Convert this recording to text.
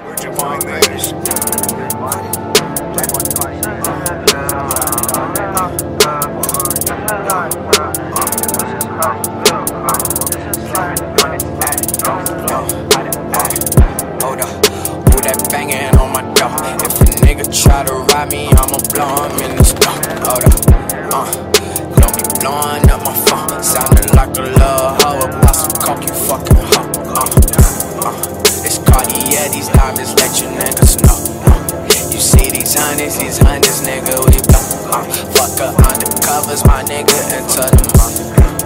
Where'd you find these? Try to me, I'ma blow him in the. Hold up, uh, blowing up my phone. Sounding like a little hoe, about some coke, you fucking Cartier, these diamonds let you niggas know. You see these hundreds, these hundreds, nigga, we blow. Fuck up undercovers, my nigga, into the month.